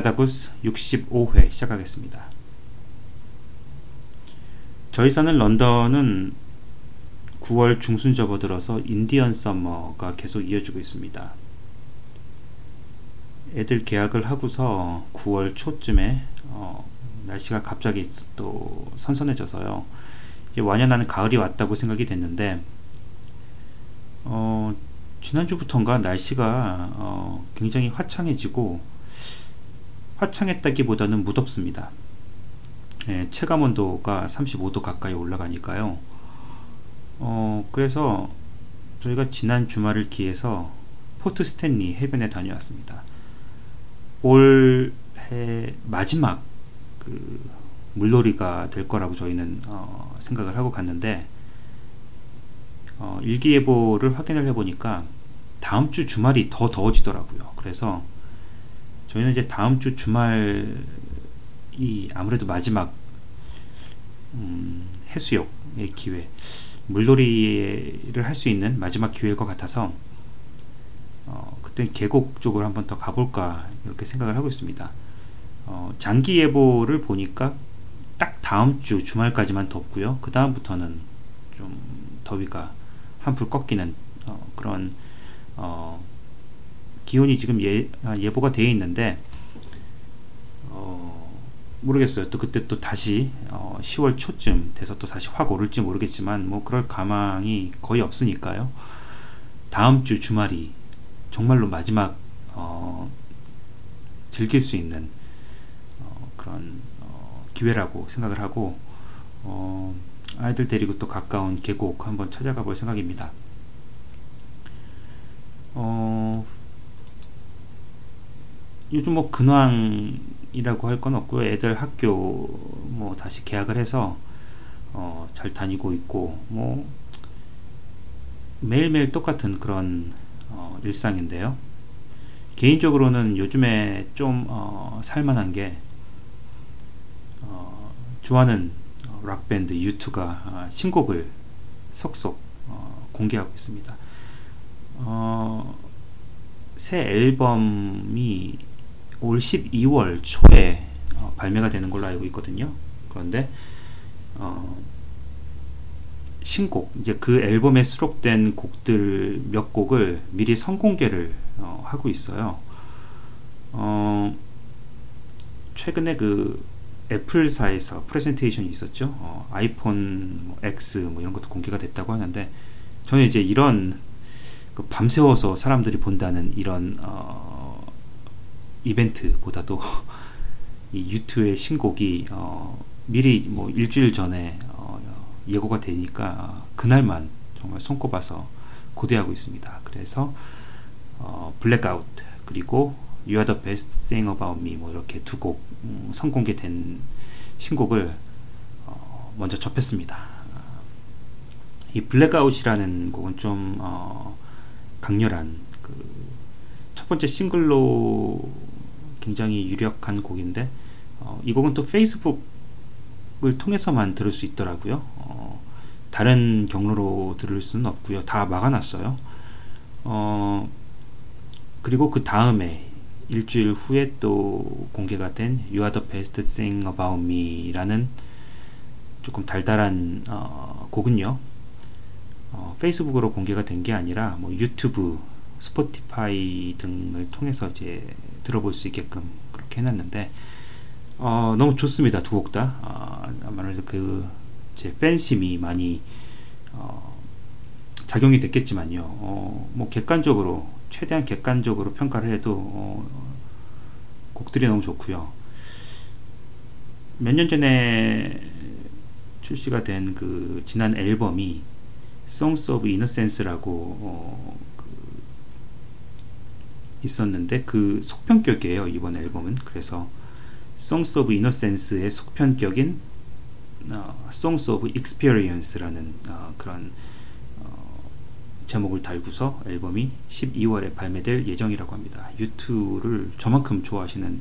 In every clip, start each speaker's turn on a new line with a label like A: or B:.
A: 캐나다 구스 65회 시작하겠습니다. 저희 사는 런던은 9월 중순 접어들어서 인디언 썸머가 계속 이어지고 있습니다. 애들 개학을 하고서 9월 초쯤에 어, 날씨가 갑자기 또 선선해져서요. 이제 완연한 가을이 왔다고 생각이 됐는데 어, 지난주부터인가 날씨가 어, 굉장히 화창해지고 화창했다기보다는 무덥습니다. 예, 체감 온도가 35도 가까이 올라가니까요. 어, 그래서 저희가 지난 주말을 기해서 포트 스탠리 해변에 다녀왔습니다. 올해 마지막 그 물놀이가 될 거라고 저희는 어, 생각을 하고 갔는데 어, 일기예보를 확인을 해보니까 다음 주 주말이 더 더워지더라고요. 그래서 저희는 이제 다음 주 주말이 아무래도 마지막 음, 해수욕의 기회, 물놀이를 할 수 있는 마지막 기회일 것 같아서 어, 그때 계곡 쪽으로 한번 더 가볼까 이렇게 생각을 하고 있습니다. 어, 장기 예보를 보니까 딱 다음 주 주말까지만 덥고요. 그 다음부터는 좀 더위가 한풀 꺾이는 어, 그런 어, 기온이 지금 예, 아, 예보가 되어 있는데 어, 모르겠어요. 또 그때 또 다시 어, 10월 초쯤 돼서 또 다시 확 오를지 모르겠지만 뭐 그럴 가망이 거의 없으니까요. 다음 주 주말이 정말로 마지막 어, 즐길 수 있는 어, 그런 어, 기회라고 생각을 하고 어, 아이들 데리고 또 가까운 계곡 한번 찾아가 볼 생각입니다. 어, 요즘 뭐 근황이라고 할 건 없고요. 애들 학교 뭐 다시 개학을 해서 어, 잘 다니고 있고 뭐 매일매일 똑같은 그런 어, 일상인데요. 개인적으로는 요즘에 좀 어, 살만한 게 어, 좋아하는 락밴드 유투가 아, 신곡을 속속 어, 공개하고 있습니다. 어, 새 앨범이 올 12월 초에 어, 발매가 되는 걸로 알고 있거든요. 그런데 어, 신곡 이제 그 앨범에 수록된 곡들 몇 곡을 미리 선공개를 어, 하고 있어요. 어, 최근에 그 애플사에서 프레젠테이션이 있었죠. 어, 아이폰 뭐 X 뭐 이런 것도 공개가 됐다고 하는데 저는 이제 이런 그 밤새워서 사람들이 본다는 이런 어, 이벤트보다도 이 유튜의 신곡이 어, 미리 뭐 일주일 전에 어, 예고가 되니까 그날만 정말 손꼽아서 고대하고 있습니다. 그래서 어, 블랙아웃 그리고 You Are the Best Thing About Me 뭐 이렇게 두곡 음, 선공개된 신곡을 어, 먼저 접했습니다. 이 Blackout이라는 곡은 좀 어, 강렬한 그 첫 번째 싱글로 굉장히 유력한 곡인데 어, 이 곡은 또 페이스북을 통해서만 들을 수 있더라고요. 어, 다른 경로로 들을 수는 없고요. 다 막아놨어요. 어, 그리고 그 다음에 일주일 후에 또 공개가 된 You Are the Best Thing About Me라는 조금 달달한 어, 곡은요. 어, 페이스북으로 공개가 된 게 아니라 뭐 유튜브, 스포티파이 등을 통해서 이제 들어볼 수 있게끔 그렇게 해놨는데 어, 너무 좋습니다 두 곡 다. 어, 아무래도 그제 팬심이 많이 어, 작용이 됐겠지만요. 어, 뭐 객관적으로 최대한 객관적으로 평가를 해도 어, 곡들이 너무 좋고요. 몇 년 전에 출시가 된 그 지난 앨범이 Songs of Innocence라고 어, 그 있었는데 그 속편격이에요 이번 앨범은 그래서 Songs of Innocence의 속편격인 어, Songs of Experience라는 어, 그런 제목을 달고서 앨범이 12월에 발매될 예정이라고 합니다. 유튜를 저만큼 좋아하시는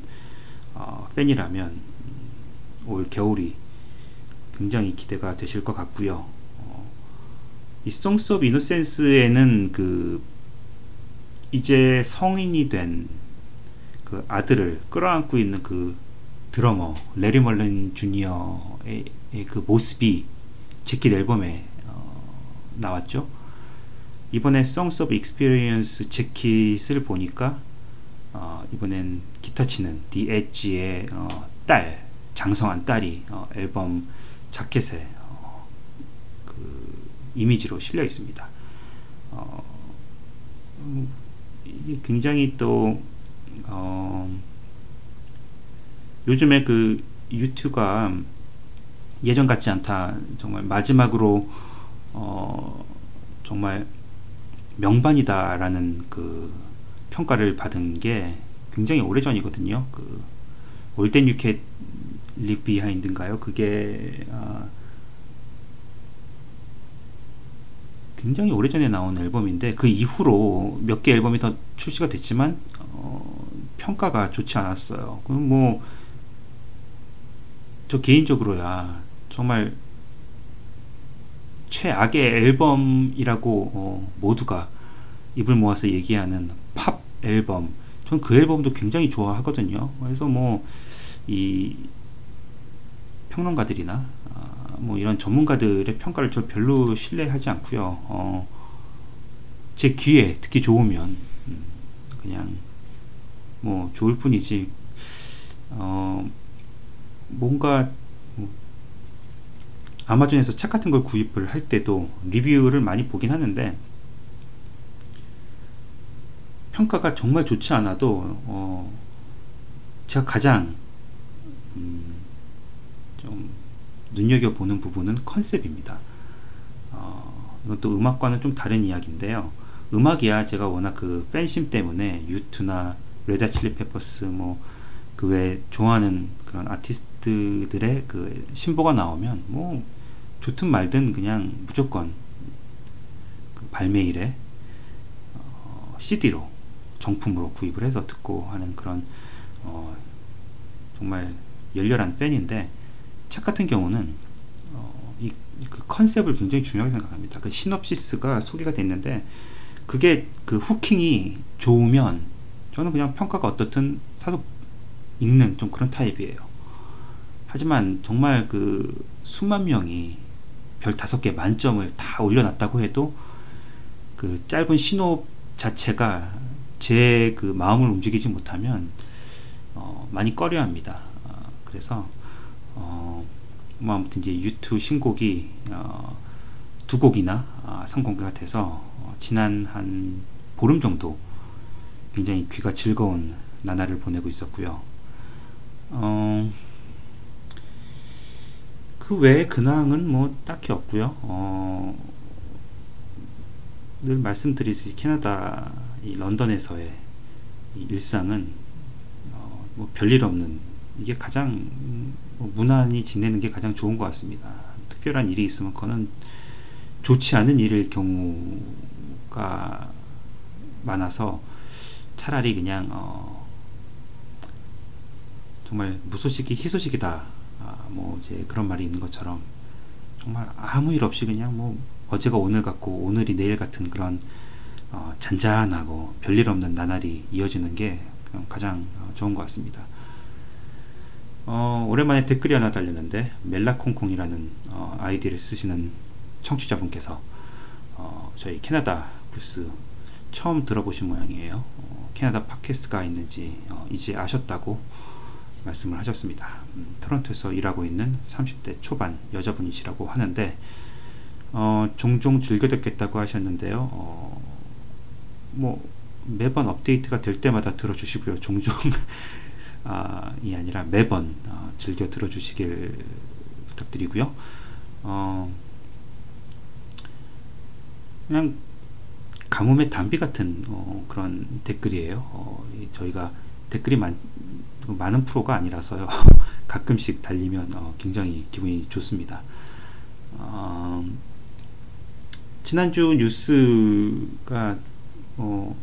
A: 어, 팬이라면 음, 올 겨울이 굉장히 기대가 되실 것 같고요. 어, 이 Songs of Innocence에는 그 이제 성인이 된 그 아들을 끌어안고 있는 그 드러머 레리 멀린 주니어의 그 모습이 재킷 앨범에 어, 나왔죠. 이번에 Songs of Experience 재킷을 보니까 어, 이번엔 기타 치는 The Edge의 어, 딸 장성한 딸이 어, 앨범 자켓에 어, 그 이미지로 실려 있습니다. 어, 음, 굉장히 또 어, 요즘에 그 유튜가 예전 같지 않다. 정말 마지막으로 어, 정말 명반이다라는 그 평가를 받은 게 굉장히 오래 전이거든요. 그 올덴 유켓 리 비하인드인가요? 그게 어, 굉장히 오래전에 나온 앨범인데 그 이후로 몇 개 앨범이 더 출시가 됐지만 어, 평가가 좋지 않았어요. 그럼 뭐 저 개인적으로야 정말 최악의 앨범이라고 어, 모두가 입을 모아서 얘기하는 팝 앨범. 전 그 앨범도 굉장히 좋아하거든요. 그래서 뭐 이 평론가들이나 어, 뭐 이런 전문가들의 평가를 저 별로 신뢰하지 않고요. 어, 제 귀에 듣기 좋으면 음, 그냥 뭐 좋을 뿐이지. 어, 뭔가 뭐 아마존에서 책 같은 걸 구입을 할 때도 리뷰를 많이 보긴 하는데 평가가 정말 좋지 않아도 어, 제가 가장 음, 좀 눈여겨 보는 부분은 컨셉입니다. 어, 또 음악과는 좀 다른 이야기인데요. 음악이야 제가 워낙 그 팬심 때문에 U2나 Red Chili Peppers 뭐 그 외 좋아하는 그런 아티스트들의 그 신보가 나오면 뭐 좋든 말든 그냥 무조건 그 발매일에 어, CD로 정품으로 구입을 해서 듣고 하는 그런 어, 정말 열렬한 팬인데 책 같은 경우는 어, 이 그 컨셉을 굉장히 중요하게 생각합니다. 그 시놉시스가 소개가 됐는데 그게 그 후킹이 좋으면 저는 그냥 평가가 어떻든 사서 읽는 좀 그런 타입이에요. 하지만 정말 그 수만 명이 별 다섯 개 만점을 다 올려놨다고 해도 그 짧은 신호 자체가 제 그 마음을 움직이지 못하면 어, 많이 꺼려합니다. 어, 그래서 어, 뭐 아무튼 이제 유튜 신곡이 어, 두 곡이나 아, 성공개가 돼서 어, 지난 한 보름 정도 굉장히 귀가 즐거운 나날을 보내고 있었고요. 어, 그 외에 근황은 뭐 딱히 없고요. 어, 늘 말씀드리듯이 캐나다 이 런던에서의 이 일상은 어, 뭐 별일 없는 이게 가장 뭐 무난히 지내는 게 가장 좋은 것 같습니다. 특별한 일이 있으면 그거는 좋지 않은 일일 경우가 많아서 차라리 그냥 어, 정말 무소식이 희소식이다 아, 뭐 이제 그런 말이 있는 것처럼 정말 아무 일 없이 그냥 뭐 어제가 오늘 같고 오늘이 내일 같은 그런 어, 잔잔하고 별일 없는 나날이 이어지는 게 가장 어, 좋은 것 같습니다. 어, 오랜만에 댓글이 하나 달렸는데 멜라콩콩이라는 어, 아이디를 쓰시는 청취자분께서 어, 저희 캐나다 부스 처음 들어보신 모양이에요. 어, 캐나다 팟캐스트가 있는지 이제 아셨다고 말씀을 하셨습니다. 음, 토론토에서 일하고 있는 30대 초반 여자분이시라고 하는데 어, 종종 즐겨 듣겠다고 하셨는데요. 어, 뭐 매번 업데이트가 될 때마다 들어주시고요. 종종 아, 이 아니라 매번 어, 즐겨 들어주시길 부탁드리고요. 어, 그냥 가뭄의 단비 같은 어, 그런 댓글이에요. 어, 저희가 댓글이 많, 많은 프로가 아니라서요. 가끔씩 달리면 어, 굉장히 기분이 좋습니다. 어, 지난주 뉴스가 어,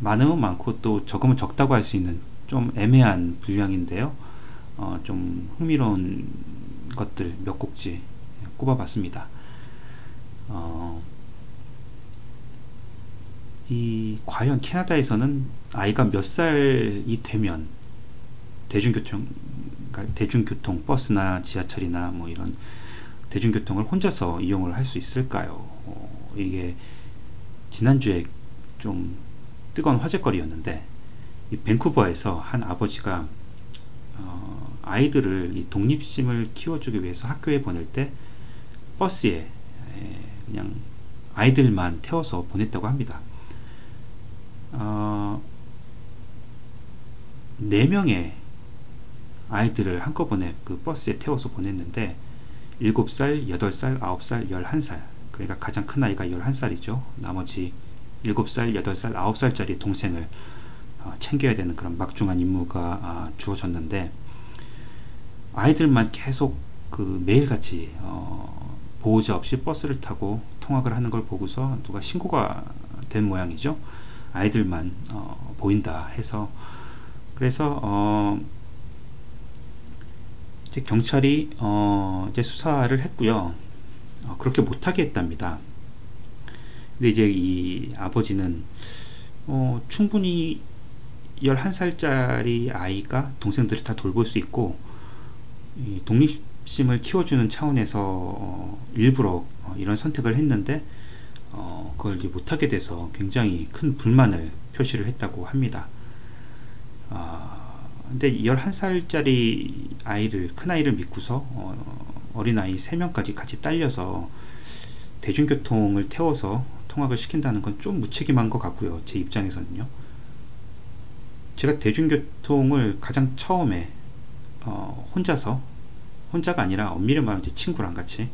A: 많으면 많고 또 적으면 적다고 할 수 있는 좀 애매한 분량인데요. 어, 좀 흥미로운 것들 몇 곡지 꼽아봤습니다. 어, 이 과연 캐나다에서는 아이가 몇 살이 되면 대중교통 그러니까 대중교통 버스나 지하철이나 뭐 이런 대중교통을 혼자서 이용을 할 수 있을까요? 어, 이게 지난주에 좀 뜨거운 화제거리였는데 이 밴쿠버에서 한 아버지가 어, 아이들을 이 독립심을 키워주기 위해서 학교에 보낼 때 버스에 그냥 아이들만 태워서 보냈다고 합니다. 어, 4명의 아이들을 한꺼번에 그 버스에 태워서 보냈는데 7살, 8살, 9살, 11살 그러니까 가장 큰 아이가 11살이죠. 나머지 7살, 8살, 9살짜리 동생을 어, 챙겨야 되는 그런 막중한 임무가 아, 주어졌는데 아이들만 계속 그 매일같이 어, 보호자 없이 버스를 타고 통학을 하는 걸 보고서 누가 신고가 된 모양이죠. 아이들만 어, 보인다 해서 그래서 어, 이제 경찰이 어, 이제 수사를 했고요. 어, 그렇게 못하게 했답니다. 근데 이제 이 아버지는 어, 충분히 11살짜리 아이가 동생들을 다 돌볼 수 있고 독립심을 키워주는 차원에서 어, 일부러 어, 이런 선택을 했는데 어, 그걸 못하게 돼서 굉장히 큰 불만을 표시를 했다고 합니다. 아, 근데 11살짜리 아이를, 큰아이를 믿고서 어, 어린아이 3명까지 같이 딸려서 대중교통을 태워서 통학을 시킨다는 건 좀 무책임한 것 같고요. 제 입장에서는요. 제가 대중교통을 가장 처음에 어, 혼자서 혼자가 아니라 엄밀히 말하면 제 친구랑 같이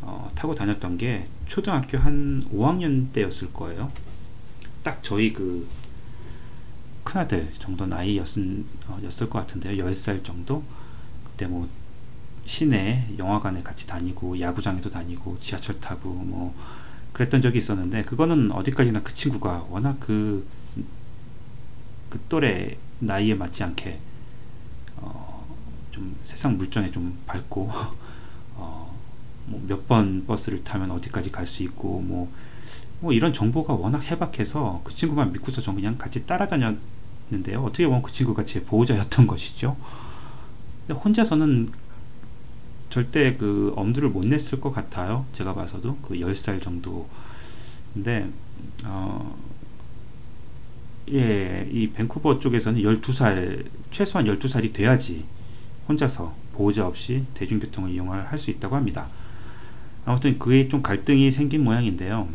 A: 어, 타고 다녔던 게 초등학교 한 5학년 때였을 거예요. 딱 저희 그 큰아들 정도 나이였을 어, 것 같은데요. 10살 정도. 그때 뭐 시내 영화관에 같이 다니고 야구장에도 다니고 지하철 타고 뭐 그랬던 적이 있었는데 그거는 어디까지나 그 친구가 워낙 그, 그 또래 나이에 맞지 않게 어, 좀 세상 물정에 좀 밝고 어, 뭐 몇 번 버스를 타면 어디까지 갈 수 있고 뭐, 뭐 이런 정보가 워낙 해박해서 그 친구만 믿고서 저 그냥 같이 따라다녔는데요. 어떻게 보면 그 친구가 제 보호자였던 것이죠. 근데 혼자서는 절대 그 엄두를 못 냈을 것 같아요. 제가 봐서도 그 10살 정도. 근데 어 예, 이 밴쿠버 쪽에서는 12살 최소한 12살이 돼야지 혼자서 보호자 없이 대중교통을 이용을 할 수 있다고 합니다. 아무튼 그게 좀 갈등이 생긴 모양인데요.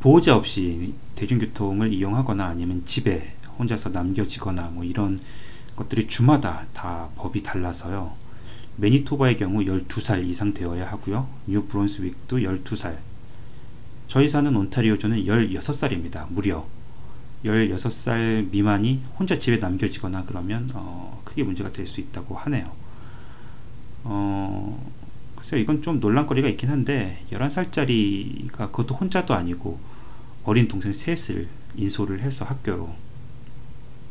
A: 보호자 없이 대중교통을 이용하거나 아니면 집에 혼자서 남겨지거나 뭐 이런 것들이 주마다 다 법이 달라서요. 매니토바의 경우 12살 이상 되어야 하고요. 뉴 브론스윅도 12살. 저희 사는 온타리오주는 16살입니다. 무려 16살 미만이 혼자 집에 남겨지거나 그러면 어, 크게 문제가 될 수 있다고 하네요. 어, 글쎄요, 이건 좀 논란거리가 있긴 한데 11살짜리가 그것도 혼자도 아니고 어린 동생 셋을 인솔을 해서 학교로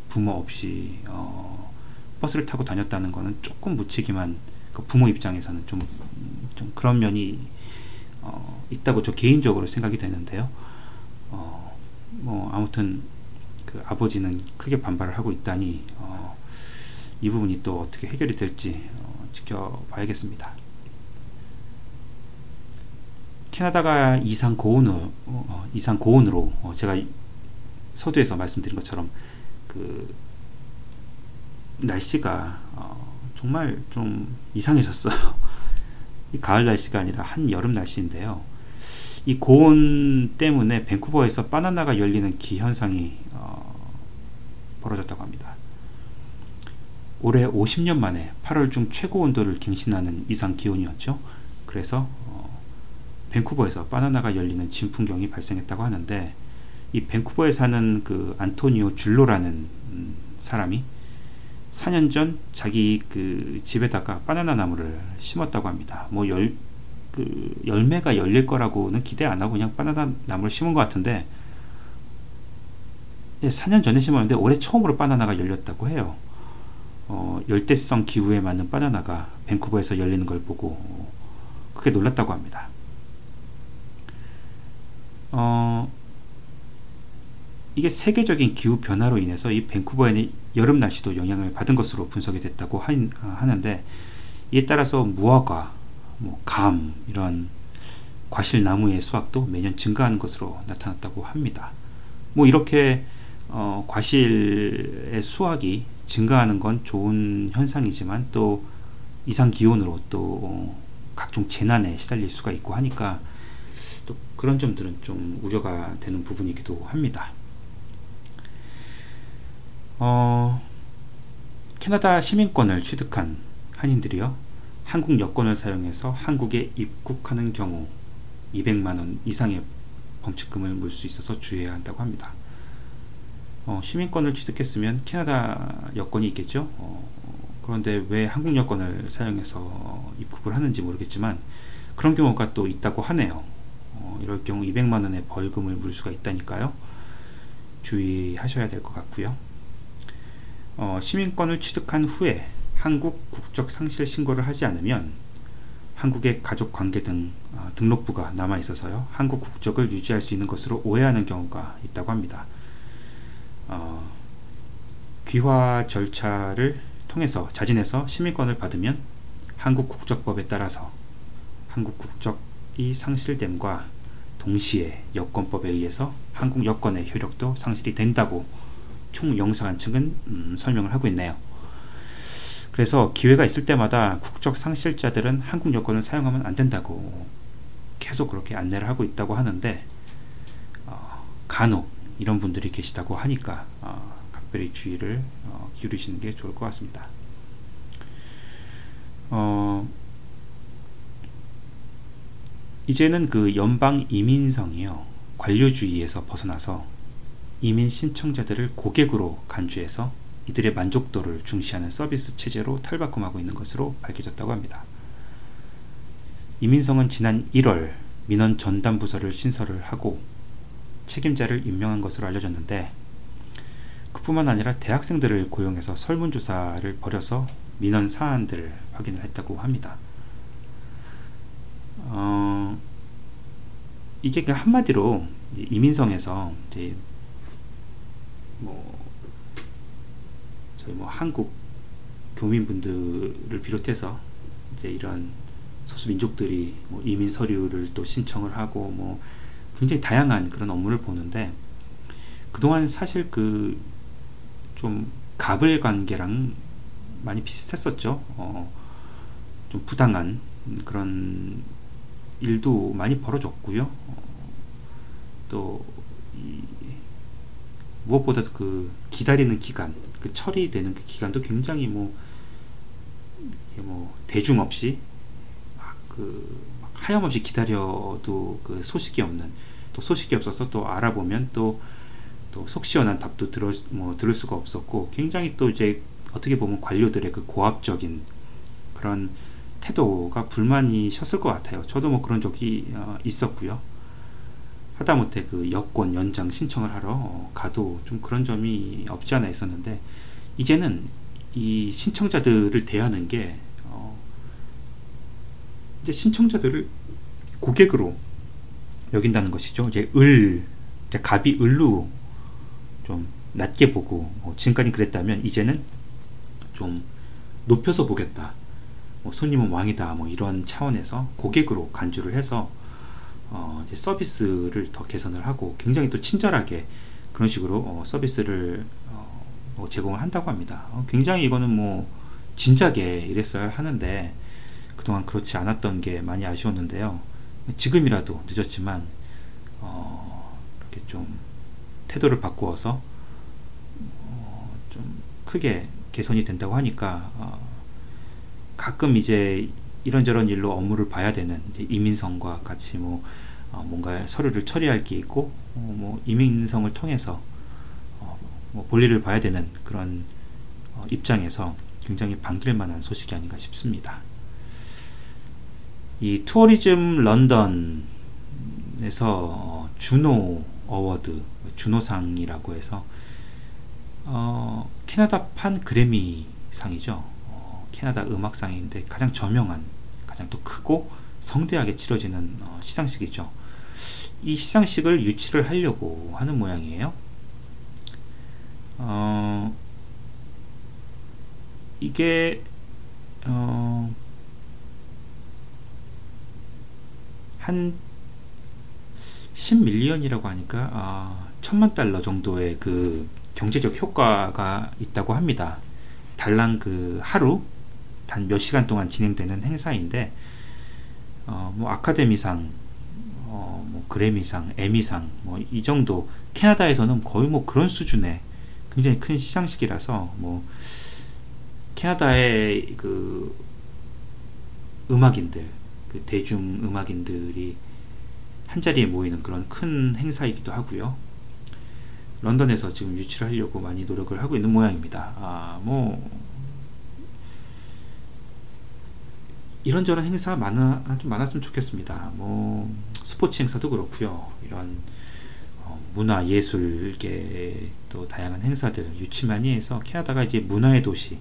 A: 부모 없이 어, 버스를 타고 다녔다는 것은 조금 무책임한 그 부모 입장에서는 좀, 좀 그런 면이 어, 있다고 저 개인적으로 생각이 되는데요. 어, 뭐 아무튼 그 아버지는 크게 반발을 하고 있다니 어, 이 부분이 또 어떻게 해결이 될지 어, 지켜봐야겠습니다. 캐나다가 이상 고온으로, 어, 이상 고온으로 어, 제가 서두에서 말씀드린 것처럼 그 날씨가 어, 정말 좀 이상해졌어요. 이 가을 날씨가 아니라 한 여름 날씨인데요. 이 고온 때문에 밴쿠버에서 바나나가 열리는 기현상이 어, 벌어졌다고 합니다. 올해 50년 만에 8월 중 최고 온도를 갱신하는 이상 기온이었죠. 그래서 어, 밴쿠버에서 바나나가 열리는 진풍경이 발생했다고 하는데 이 밴쿠버에 사는 그 안토니오 줄로라는 음, 사람이 4년 전 자기 그 집에다가 바나나 나무를 심었다고 합니다. 뭐 열, 그 열매가 열릴 거라고는 기대 안 하고 그냥 바나나 나무를 심은 것 같은데 예, 4년 전에 심었는데 올해 처음으로 바나나가 열렸다고 해요. 어, 열대성 기후에 맞는 바나나가 밴쿠버에서 열리는 걸 보고 그게 놀랐다고 합니다. 어, 이게 세계적인 기후 변화로 인해서 이 밴쿠버의 여름 날씨도 영향을 받은 것으로 분석이 됐다고 하는데 이에 따라서 무화과, 뭐 감 이런 과실 나무의 수확도 매년 증가하는 것으로 나타났다고 합니다. 뭐 이렇게 어, 과실의 수확이 증가하는 건 좋은 현상이지만 또 이상 기온으로 또 각종 재난에 시달릴 수가 있고 하니까 또 그런 점들은 좀 우려가 되는 부분이기도 합니다. 어, 캐나다 시민권을 취득한 한인들이요 한국 여권을 사용해서 한국에 입국하는 경우 200만 원 이상의 범칙금을 물 수 있어서 주의해야 한다고 합니다. 어, 시민권을 취득했으면 캐나다 여권이 있겠죠. 어, 그런데 왜 한국 여권을 사용해서 입국을 하는지 모르겠지만 그런 경우가 또 있다고 하네요. 어, 이럴 경우 200만 원의 벌금을 물 수가 있다니까요. 주의하셔야 될 것 같고요. 어, 시민권을 취득한 후에 한국 국적 상실 신고를 하지 않으면 한국의 가족 관계 등 어, 등록부가 남아 있어서요. 한국 국적을 유지할 수 있는 것으로 오해하는 경우가 있다고 합니다. 어, 귀화 절차를 통해서 자진해서 시민권을 받으면 한국 국적법에 따라서 한국 국적이 상실됨과 동시에 여권법에 의해서 한국 여권의 효력도 상실이 된다고 총영사관 측은 음, 설명을 하고 있네요. 그래서 기회가 있을 때마다 국적 상실자들은 한국 여권을 사용하면 안 된다고 계속 그렇게 안내를 하고 있다고 하는데 어, 간혹 이런 분들이 계시다고 하니까 어, 각별히 주의를 어, 기울이시는 게 좋을 것 같습니다. 어, 이제는 그 연방 이민성이요 관료주의에서 벗어나서 이민 신청자들을 고객으로 간주해서 이들의 만족도를 중시하는 서비스 체제로 탈바꿈하고 있는 것으로 밝혀졌다고 합니다. 이민성은 지난 1월 민원 전담 부서를 신설을 하고 책임자를 임명한 것으로 알려졌는데 그뿐만 아니라 대학생들을 고용해서 설문조사를 벌여서 민원 사안들을 확인을 했다고 합니다. 어, 이게 그 한마디로 이민성에서 이제 뭐 저희 뭐 한국 교민분들을 비롯해서 이제 이런 소수 민족들이 뭐 이민 서류를 또 신청을 하고 뭐 굉장히 다양한 그런 업무를 보는데 그동안 사실 그 좀 갑을 관계랑 많이 비슷했었죠. 어, 좀 부당한 그런 일도 많이 벌어졌고요. 어, 또 무엇보다도 그 기다리는 기간, 그 처리되는 그 기간도 굉장히 뭐, 뭐 대중 없이 그 하염없이 기다려도 그 소식이 없는 또 소식이 없어서 또 알아보면 또 또 속 시원한 답도 들을 뭐 들을 수가 없었고 굉장히 또 이제 어떻게 보면 관료들의 그 고압적인 그런 태도가 불만이셨을 것 같아요. 저도 뭐 그런 적이 어, 있었고요. 하다못해 그 여권 연장 신청을 하러 어, 가도 좀 그런 점이 없지 않아 있었는데 이제는 이 신청자들을 대하는 게 어, 이제 신청자들을 고객으로 여긴다는 것이죠. 이제 을, 이제 갑이 을로 좀 낮게 보고 뭐 지금까지 그랬다면 이제는 좀 높여서 보겠다. 뭐 손님은 왕이다. 뭐 이런 차원에서 고객으로 간주를 해서 어 이제 서비스를 더 개선을 하고 굉장히 또 친절하게 그런 식으로 어 서비스를 어뭐 제공을 한다고 합니다. 어 굉장히 이거는 뭐 진작에 이랬어야 하는데 그동안 그렇지 않았던 게 많이 아쉬웠는데요. 지금이라도 늦었지만 어, 이렇게 좀 태도를 바꾸어서 어, 좀 크게 개선이 된다고 하니까 어, 가끔 이제 이런저런 일로 업무를 봐야 되는 이민성과 같이 뭐 어, 뭔가 서류를 처리할 게 있고 어, 뭐 이민성을 통해서 어, 뭐 볼일을 봐야 되는 그런 어, 입장에서 굉장히 반길만한 소식이 아닌가 싶습니다. 이 Tourism London에서 어, Juno Award, 주노상이라고 해서 어, 캐나다판 그래미 상이죠. 어, 캐나다 음악상인데 가장 저명한, 가장 또 크고 성대하게 치러지는 어, 시상식이죠. 이 시상식을 유치를 하려고 하는 모양이에요. 어, 이게 어, 한 10밀리언이라고 하니까 어, 천만 달러 정도의 그 경제적 효과가 있다고 합니다. 달랑 그 하루 단 몇 시간 동안 진행되는 행사인데 어, 뭐 아카데미상, 어, 뭐 그래미상, 에미상 뭐 이 정도 캐나다에서는 거의 뭐 그런 수준의 굉장히 큰 시상식이라서 뭐 캐나다의 그 음악인들, 그 대중 음악인들이 한 자리에 모이는 그런 큰 행사이기도 하고요. 런던에서 지금 유치를 하려고 많이 노력을 하고 있는 모양입니다. 아, 뭐 이런저런 행사 많아 좀 많았으면 좋겠습니다. 뭐 스포츠 행사도 그렇고요. 이런 어, 문화 예술계 또 다양한 행사들 유치 많이 해서 캐나다가 이제 문화의 도시,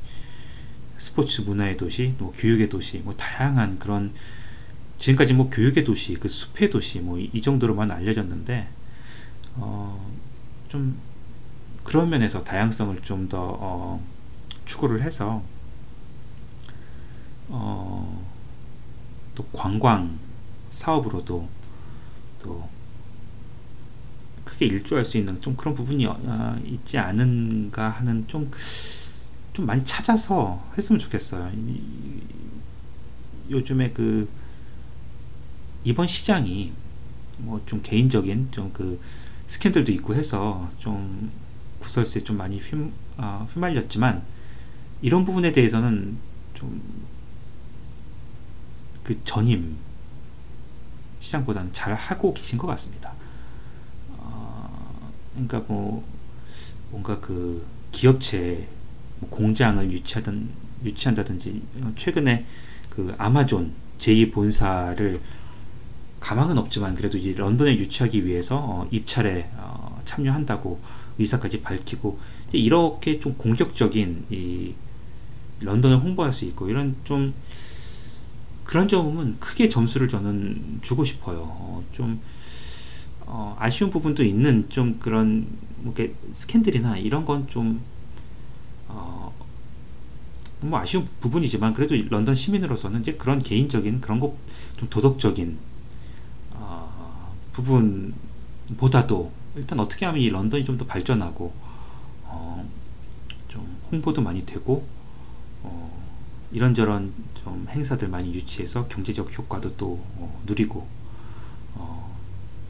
A: 스포츠 문화의 도시, 또 교육의 도시, 뭐 다양한 그런 지금까지 뭐 교육의 도시, 그 숲의 도시 뭐 이 정도로만 알려졌는데 어, 좀 그런 면에서 다양성을 좀더 어, 추구를 해서 어, 또 관광 사업으로도 또 크게 일조할 수 있는 좀 그런 부분이 어, 있지 않은가 하는 좀, 좀 많이 찾아서 했으면 좋겠어요. 이, 요즘에 그 이번 시장이 뭐 좀 개인적인 좀 그 스캔들도 있고 해서 좀 구설수에 좀 많이 휘, 어, 휘말렸지만 이런 부분에 대해서는 좀 그 전임 시장보다는 잘 하고 계신 것 같습니다. 어, 그러니까 뭐 뭔가 그 기업체 뭐 공장을 유치하든 유치한다든지 최근에 그 아마존 제2 본사를 가망은 없지만 그래도 이제 런던에 유치하기 위해서 어, 입찰에 어, 참여한다고 의사까지 밝히고 이렇게 좀 공격적인 이 런던을 홍보할 수 있고 이런 좀 그런 점은 크게 점수를 저는 주고 싶어요. 어, 좀 어, 아쉬운 부분도 있는 좀 그런 뭐 스캔들이나 이런 건좀 어, 뭐 아쉬운 부분이지만 그래도 런던 시민으로서는 이제 그런 개인적인 그런 거좀 도덕적인 어, 부분보다도 일단 어떻게 하면 이 런던이 좀 더 발전하고 어, 좀 홍보도 많이 되고 어, 이런저런 좀 행사들 많이 유치해서 경제적 효과도 또 어, 누리고 어,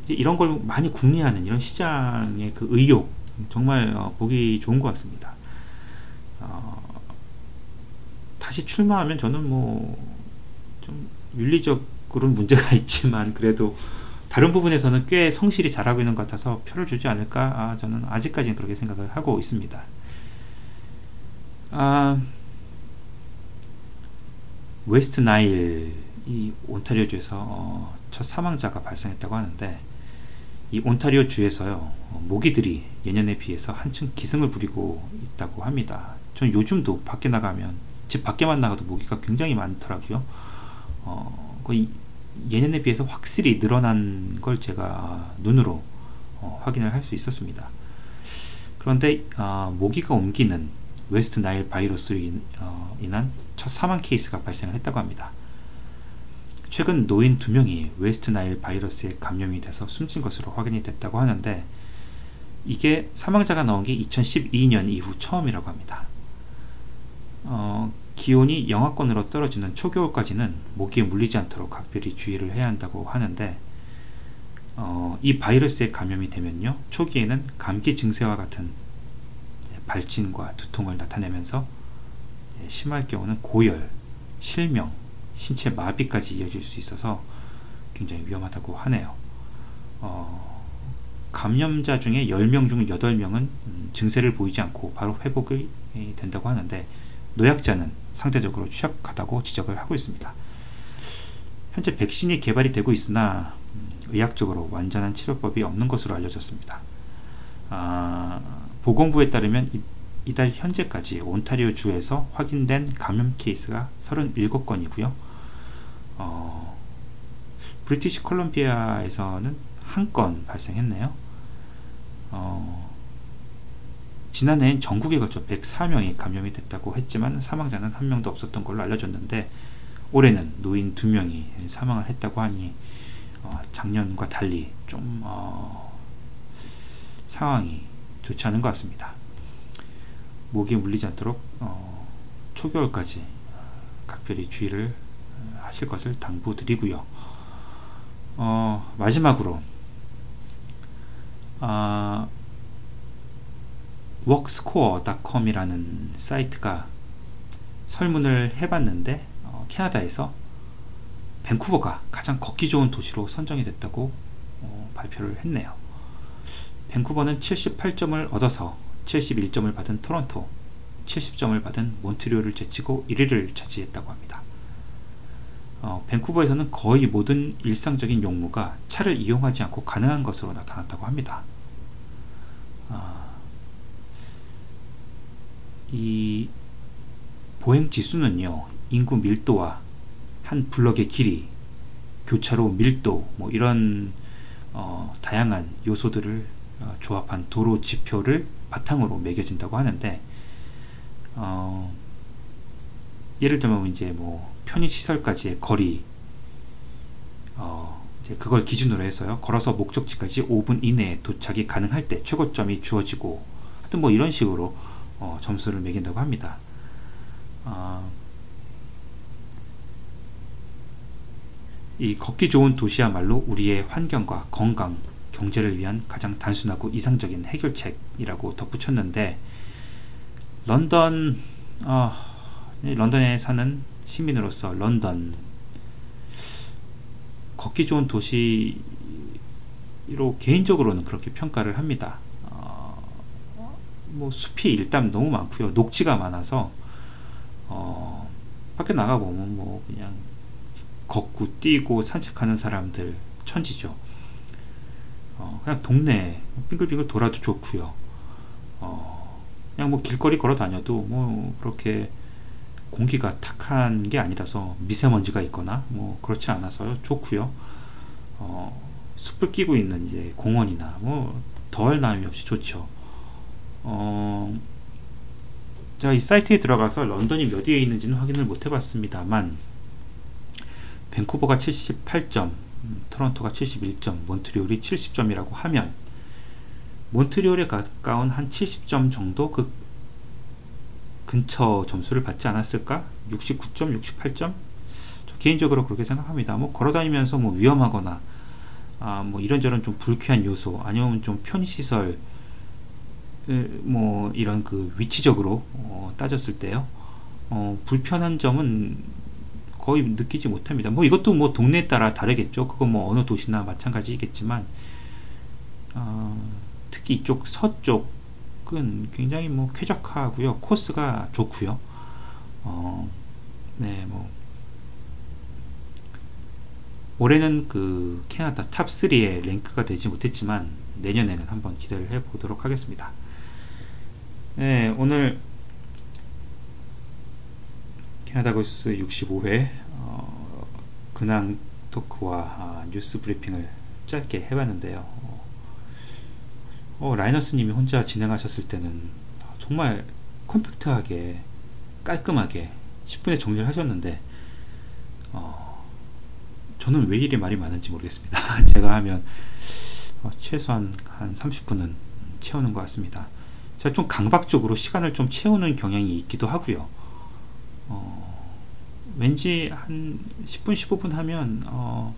A: 이런 걸 많이 궁리하는 이런 시장의 그 의욕 정말 어, 보기 좋은 것 같습니다. 어, 다시 출마하면 저는 뭐 좀 윤리적으로는 문제가 있지만 그래도 다른 부분에서는 꽤 성실히 잘하고 있는 것 같아서 표를 주지 않을까 아, 저는 아직까지는 그렇게 생각을 하고 있습니다. 아, West Nile 이 온타리오주에서 어, 첫 사망자가 발생했다고 하는데 이 온타리오 주에서요 어, 모기들이 예년에 비해서 한층 기승을 부리고 있다고 합니다. 전 요즘도 밖에 나가면 집 밖에만 나가도 모기가 굉장히 많더라고요. 어, 거의 예년에 비해서 확실히 늘어난 걸 제가 눈으로 어, 확인을 할 수 있었습니다. 그런데 어, 모기가 옮기는 웨스트 나일 바이러스로 인, 어, 인한 첫 사망 케이스가 발생을 했다고 합니다. 최근 노인 두 명이 웨스트 나일 바이러스에 감염이 돼서 숨진 것으로 확인이 됐다고 하는데 이게 사망자가 나온 게 2012년 이후 처음이라고 합니다. 어, 기온이 영하권으로 떨어지는 초겨울까지는 모기에 물리지 않도록 각별히 주의를 해야 한다고 하는데 어, 이 바이러스에 감염이 되면요 초기에는 감기 증세와 같은 발진과 두통을 나타내면서 예, 심할 경우는 고열, 실명, 신체 마비까지 이어질 수 있어서 굉장히 위험하다고 하네요. 어, 감염자 중에 10명 중 8명은 음, 증세를 보이지 않고 바로 회복이 된다고 하는데 노약자는 상대적으로 취약하다고 지적을 하고 있습니다. 현재 백신이 개발이 되고 있으나 음, 의학적으로 완전한 치료법이 없는 것으로 알려졌습니다. 아, 보건부에 따르면 이, 달 현재까지 온타리오 주에서 확인된 감염 케이스가 37건이고요. 어, 브리티시 콜롬비아에서는 한 건 발생했네요. 어, 지난해엔 전국에 걸쳐 104명이 감염이 됐다고 했지만 사망자는 한 명도 없었던 걸로 알려졌는데 올해는 노인 두 명이 사망을 했다고 하니 어, 작년과 달리 좀 어, 상황이 좋지 않은 것 같습니다. 모기에 물리지 않도록 어, 초겨울까지 각별히 주의를 하실 것을 당부드리고요. 어, 마지막으로 아, workscore.com이라는 사이트가 설문을 해봤는데 어, 캐나다에서 밴쿠버가 가장 걷기 좋은 도시로 선정이 됐다고 어, 발표를 했네요. 밴쿠버는 78점을 얻어서 71점을 받은 토론토, 70점을 받은 몬트리올을 제치고 1위를 차지했다고 합니다. 어, 밴쿠버에서는 거의 모든 일상적인 용무가 차를 이용하지 않고 가능한 것으로 나타났다고 합니다. 어, 이 보행 지수는요 인구 밀도와 한 블럭의 길이, 교차로 밀도 뭐 이런 어, 다양한 요소들을 어, 조합한 도로 지표를 바탕으로 매겨진다고 하는데 어, 예를 들면 이제 뭐 편의 시설까지의 거리 어, 이제 그걸 기준으로 해서요. 걸어서 목적지까지 5분 이내에 도착이 가능할 때 최고점이 주어지고 하여튼 뭐 이런 식으로 어, 점수를 매긴다고 합니다. 어, 이 걷기 좋은 도시야말로 우리의 환경과 건강, 경제를 위한 가장 단순하고 이상적인 해결책이라고 덧붙였는데 런던 어, 런던에 사는 시민으로서 런던 걷기 좋은 도시로 개인적으로는 그렇게 평가를 합니다. 뭐 숲이 일단 너무 많고요. 녹지가 많아서 어, 밖에 나가 보면 뭐 그냥 걷고 뛰고 산책하는 사람들 천지죠. 어, 그냥 동네 빙글빙글 돌아도 좋고요. 어, 그냥 뭐 길거리 걸어 다녀도 뭐 그렇게 공기가 탁한 게 아니라서 미세먼지가 있거나 뭐 그렇지 않아서 좋고요. 어, 숲을 끼고 있는 이제 공원이나 뭐 더할 나위 없이 좋죠. 어, 제가 이 사이트에 들어가서 런던이 몇 위에 있는지는 확인을 못 해봤습니다만 밴쿠버가 78점, 음, 토론토가 71점, 몬트리올이 70점이라고 하면 몬트리올에 가까운 한 70점 정도 그 근처 점수를 받지 않았을까? 69점, 68점? 개인적으로 그렇게 생각합니다. 뭐 걸어다니면서 뭐 위험하거나 아, 뭐 이런저런 좀 불쾌한 요소 아니면 좀 편의시설 뭐 이런 그 위치적으로 어, 따졌을 때요 어, 불편한 점은 거의 느끼지 못합니다. 뭐 이것도 뭐 동네에 따라 다르겠죠. 그건 뭐 어느 도시나 마찬가지겠지만 어, 특히 이쪽 서쪽은 굉장히 뭐 쾌적하고요. 코스가 좋고요. 어, 네, 뭐 올해는 그 캐나다 top 3에 랭크가 되지 못했지만 내년에는 한번 기대를 해 보도록 하겠습니다. 네, 오늘 캐나다 고스 65회 어, 근황 토크와 아, 뉴스 브리핑을 짧게 해봤는데요. 어, 어, 라이너스님이 혼자 진행하셨을 때는 정말 컴팩트하게 깔끔하게 10분에 정리를 하셨는데 어, 저는 왜 이리 말이 많은지 모르겠습니다. 제가 하면 어, 최소한 한 30분은 채우는 것 같습니다. 제가 좀 강박적으로 시간을 좀 채우는 경향이 있기도 하고요. 어, 왠지 한 10분, 15분 하면 어,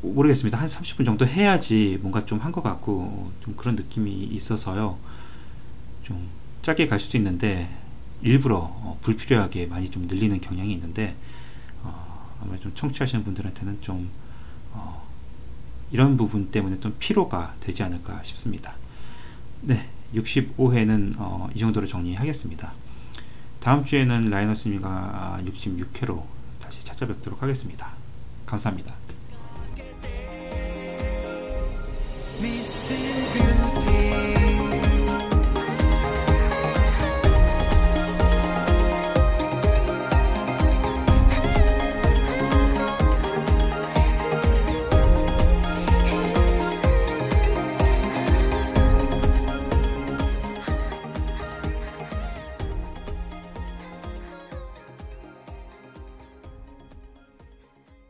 A: 모르겠습니다. 한 30분 정도 해야지 뭔가 좀 한 것 같고 좀 그런 느낌이 있어서요. 좀 짧게 갈 수도 있는데 일부러 어, 불필요하게 많이 좀 늘리는 경향이 있는데 어, 아마 좀 청취하시는 분들한테는 좀 어, 이런 부분 때문에 좀 피로가 되지 않을까 싶습니다. 네, 65회는 어, 이 정도로 정리하겠습니다. 다음 주에는 라이너스님과 66회로 다시 찾아뵙도록 하겠습니다. 감사합니다.